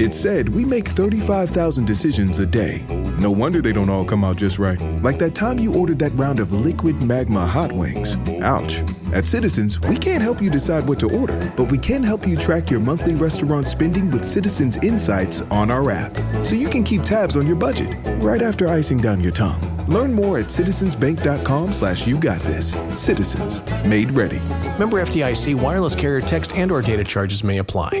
It's said we make 35,000 decisions a day. No wonder they don't all come out just right. Like that time you ordered that round of liquid magma hot wings. Ouch. At Citizens, we can't help you decide what to order, but we can help you track your monthly restaurant spending with Citizens Insights on our app. So you can keep tabs on your budget right after icing down your tongue. Learn more at citizensbank.com slash you got this. Citizens. Made ready. Member FDIC wireless carrier text and or data charges may apply.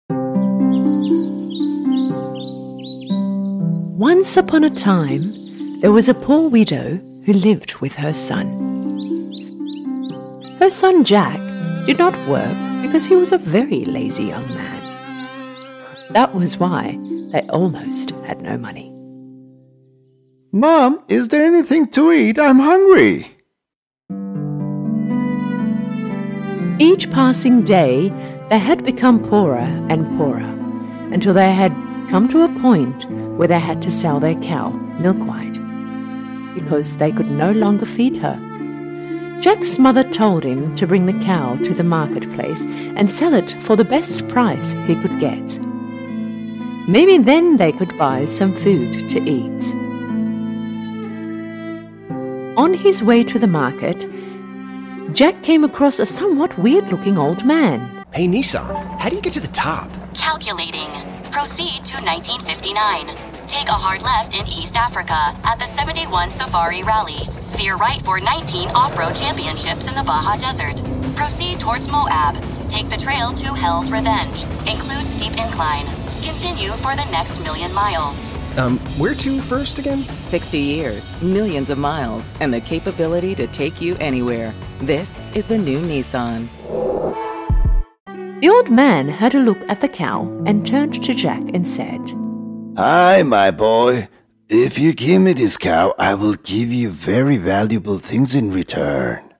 Once upon a time, there was a poor widow who lived with her son. Her son Jack did not work because he was a very lazy young man. That was why they almost had no money. Mom, is there anything to eat? I'm hungry. Each passing day, they had become poorer and poorer until they had come to a point where they had to sell their cow, Milkwhite, because they could no longer feed her. Jack's mother told him to bring the cow to the marketplace and sell it for the best price he could get. Maybe then they could buy some food to eat. On his way to the market, Jack came across a somewhat weird looking old man. Hey Nissan, how do you get to the top? Calculating. Proceed to 1959. Take a hard left in East Africa at the 71 Safari Rally. Veer right for 19 off road championships in the Baja Desert. Proceed towards Moab. Take the trail to Hell's Revenge. Include steep incline. Continue for the next million miles. Um, where to first again? 60 years, millions of miles, and the capability to take you anywhere. This is the new Nissan. The old man had a look at the cow and turned to Jack and said, Hi, my boy. If you give me this cow, I will give you very valuable things in return.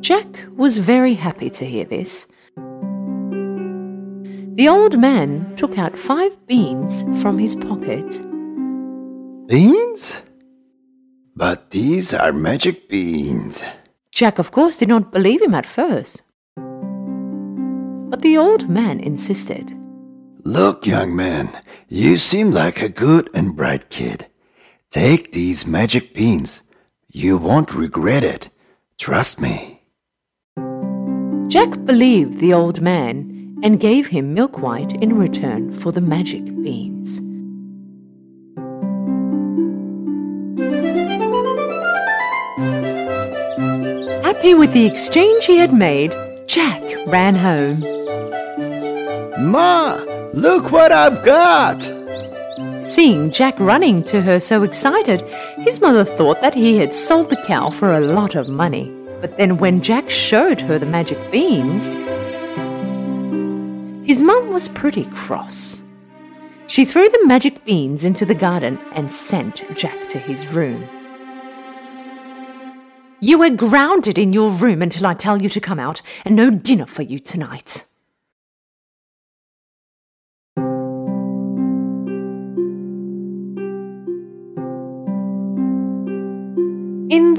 Jack was very happy to hear this. The old man took out five beans from his pocket. Beans? But these are magic beans. Jack, of course, did not believe him at first. But the old man insisted. Look, young man, you seem like a good and bright kid. Take these magic beans. You won't regret it. Trust me. Jack believed the old man and gave him Milkwhite in return for the magic beans. Happy with the exchange he had made, Jack ran home. Ma, look what I've got! Seeing Jack running to her so excited, his mother thought that he had sold the cow for a lot of money. But then when Jack showed her the magic beans, his mum was pretty cross. She threw the magic beans into the garden and sent Jack to his room. You are grounded in your room until I tell you to come out, and no dinner for you tonight.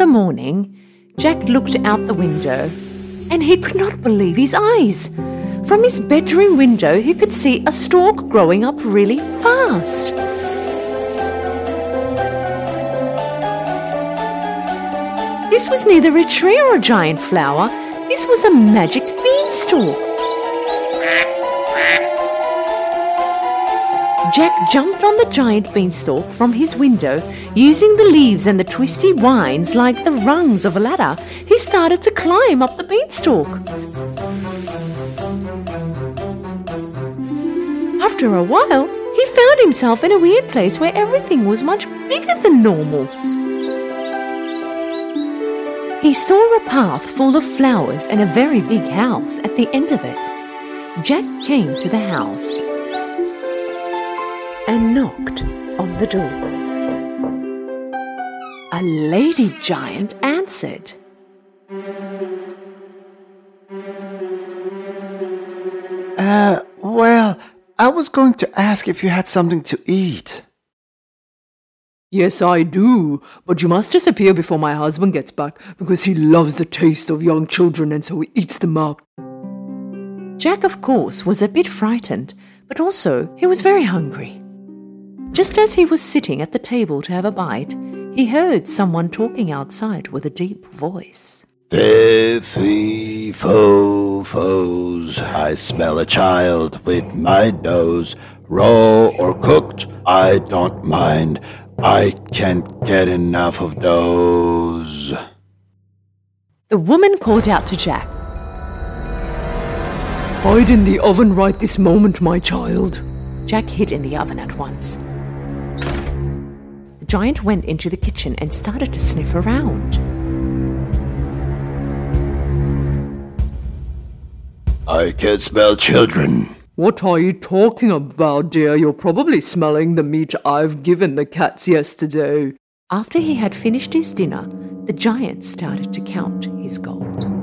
The morning, Jack looked out the window and he could not believe his eyes. From his bedroom window, he could see a stalk growing up really fast. This was neither a tree or a giant flower, this was a magic beanstalk. Jack jumped on the giant beanstalk from his window. Using the leaves and the twisty vines like the rungs of a ladder, he started to climb up the beanstalk. After a while, he found himself in a weird place where everything was much bigger than normal. He saw a path full of flowers and a very big house at the end of it. Jack came to the house knocked on the door. A lady giant answered. Uh, well, I was going to ask if you had something to eat. Yes, I do, but you must disappear before my husband gets back because he loves the taste of young children and so he eats them up. Jack, of course, was a bit frightened, but also he was very hungry. Just as he was sitting at the table to have a bite, he heard someone talking outside with a deep voice. Fee fi fo foes, I smell a child with my nose. Raw or cooked, I don't mind. I can't get enough of those. The woman called out to Jack. Hide in the oven right this moment, my child. Jack hid in the oven at once. The giant went into the kitchen and started to sniff around. I can smell children. What are you talking about, dear? You're probably smelling the meat I've given the cats yesterday. After he had finished his dinner, the giant started to count his gold.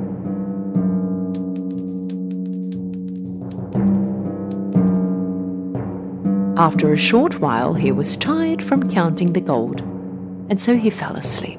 After a short while, he was tired from counting the gold, and so he fell asleep.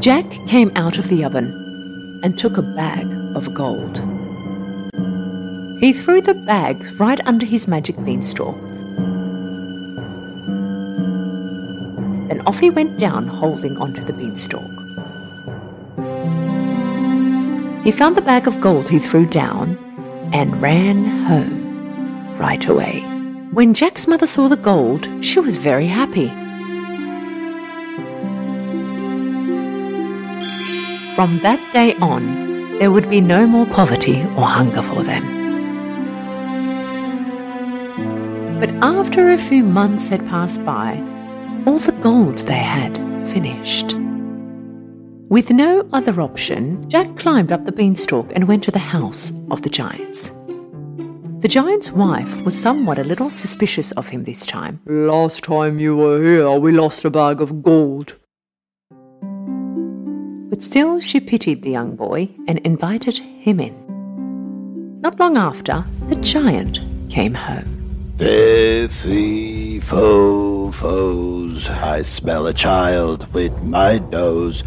Jack came out of the oven and took a bag of gold. He threw the bag right under his magic beanstalk. Then off he went down, holding onto the beanstalk. He found the bag of gold he threw down and ran home right away. When Jack's mother saw the gold, she was very happy. From that day on, there would be no more poverty or hunger for them. But after a few months had passed by, all the gold they had finished. With no other option, Jack climbed up the beanstalk and went to the house of the giants. The giant's wife was somewhat a little suspicious of him this time. Last time you were here, we lost a bag of gold. But still, she pitied the young boy and invited him in. Not long after, the giant came home. Fee fi fo foes, I smell a child with my nose.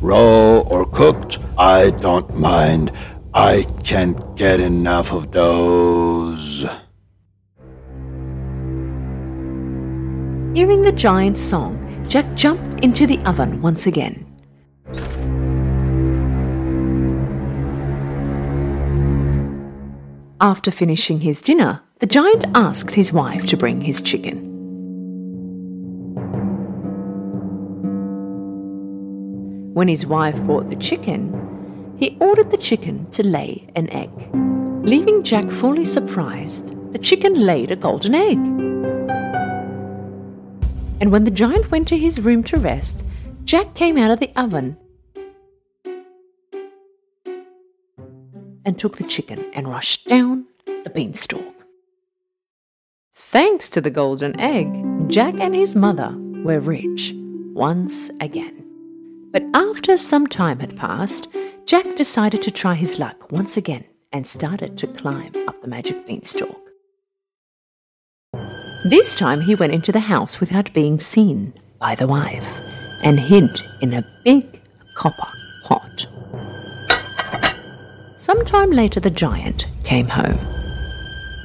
Raw or cooked, I don't mind. I can't get enough of those. Hearing the giant's song, Jack jumped into the oven once again. After finishing his dinner, the giant asked his wife to bring his chicken. When his wife brought the chicken, he ordered the chicken to lay an egg. Leaving Jack fully surprised, the chicken laid a golden egg. And when the giant went to his room to rest, Jack came out of the oven and took the chicken and rushed down the beanstalk. Thanks to the golden egg, Jack and his mother were rich once again. But after some time had passed, Jack decided to try his luck once again and started to climb up the magic beanstalk. This time he went into the house without being seen by the wife and hid in a big copper pot. Sometime later, the giant came home.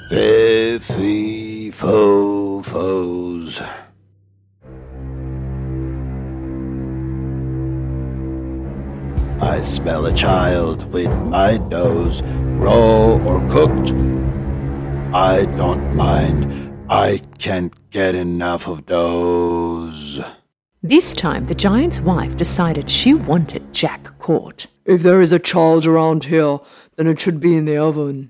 Fee fi fo foes. I smell a child with my nose, raw or cooked. I don't mind. I can't get enough of those. This time, the giant's wife decided she wanted Jack caught. If there is a child around here, then it should be in the oven.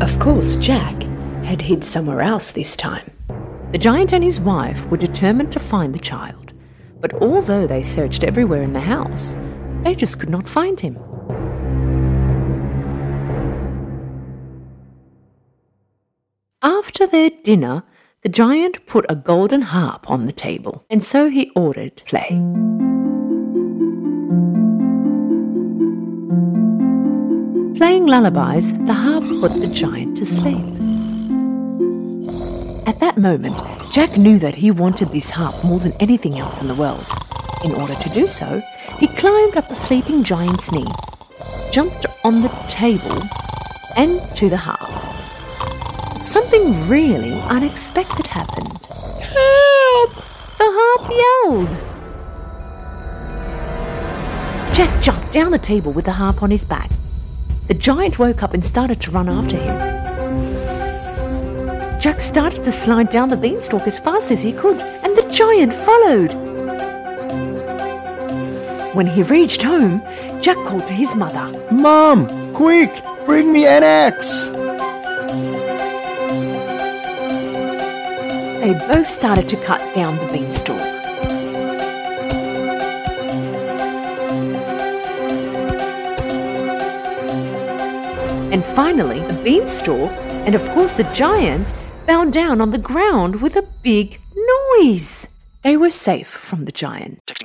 Of course, Jack had hid somewhere else this time. The giant and his wife were determined to find the child, but although they searched everywhere in the house, they just could not find him. After their dinner, the giant put a golden harp on the table, and so he ordered play. Playing lullabies, the harp put the giant to sleep. At that moment, Jack knew that he wanted this harp more than anything else in the world. In order to do so, he climbed up the sleeping giant's knee, jumped on the table, and to the harp. But something really unexpected happened. Help! The harp yelled. Jack jumped down the table with the harp on his back. The giant woke up and started to run after him. Jack started to slide down the beanstalk as fast as he could, and the giant followed. When he reached home, Jack called to his mother. Mom, quick, bring me an axe. They both started to cut down the beanstalk. And finally, the beanstalk, and of course the giant, fell down on the ground with a big noise. They were safe from the giant.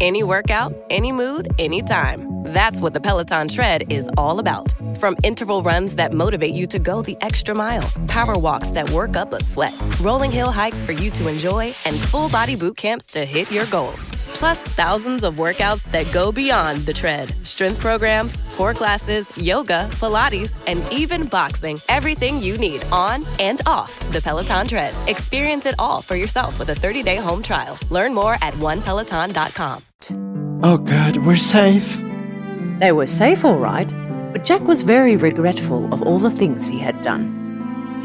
Any workout, any mood, anytime. That's what the Peloton Tread is all about. From interval runs that motivate you to go the extra mile, power walks that work up a sweat, rolling hill hikes for you to enjoy, and full body boot camps to hit your goals. Plus, thousands of workouts that go beyond the tread strength programs, core classes, yoga, Pilates, and even boxing. Everything you need on and off the Peloton Tread. Experience it all for yourself with a 30 day home trial. Learn more at onepeloton.com. Oh, good, we're safe. They were safe, all right, but Jack was very regretful of all the things he had done.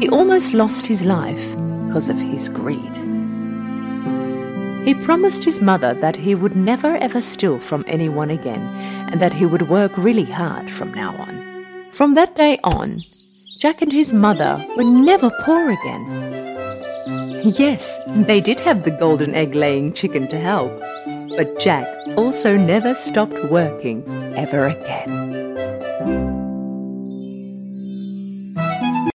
He almost lost his life because of his greed. He promised his mother that he would never ever steal from anyone again and that he would work really hard from now on. From that day on, Jack and his mother were never poor again. Yes, they did have the golden egg laying chicken to help, but Jack also never stopped working ever again.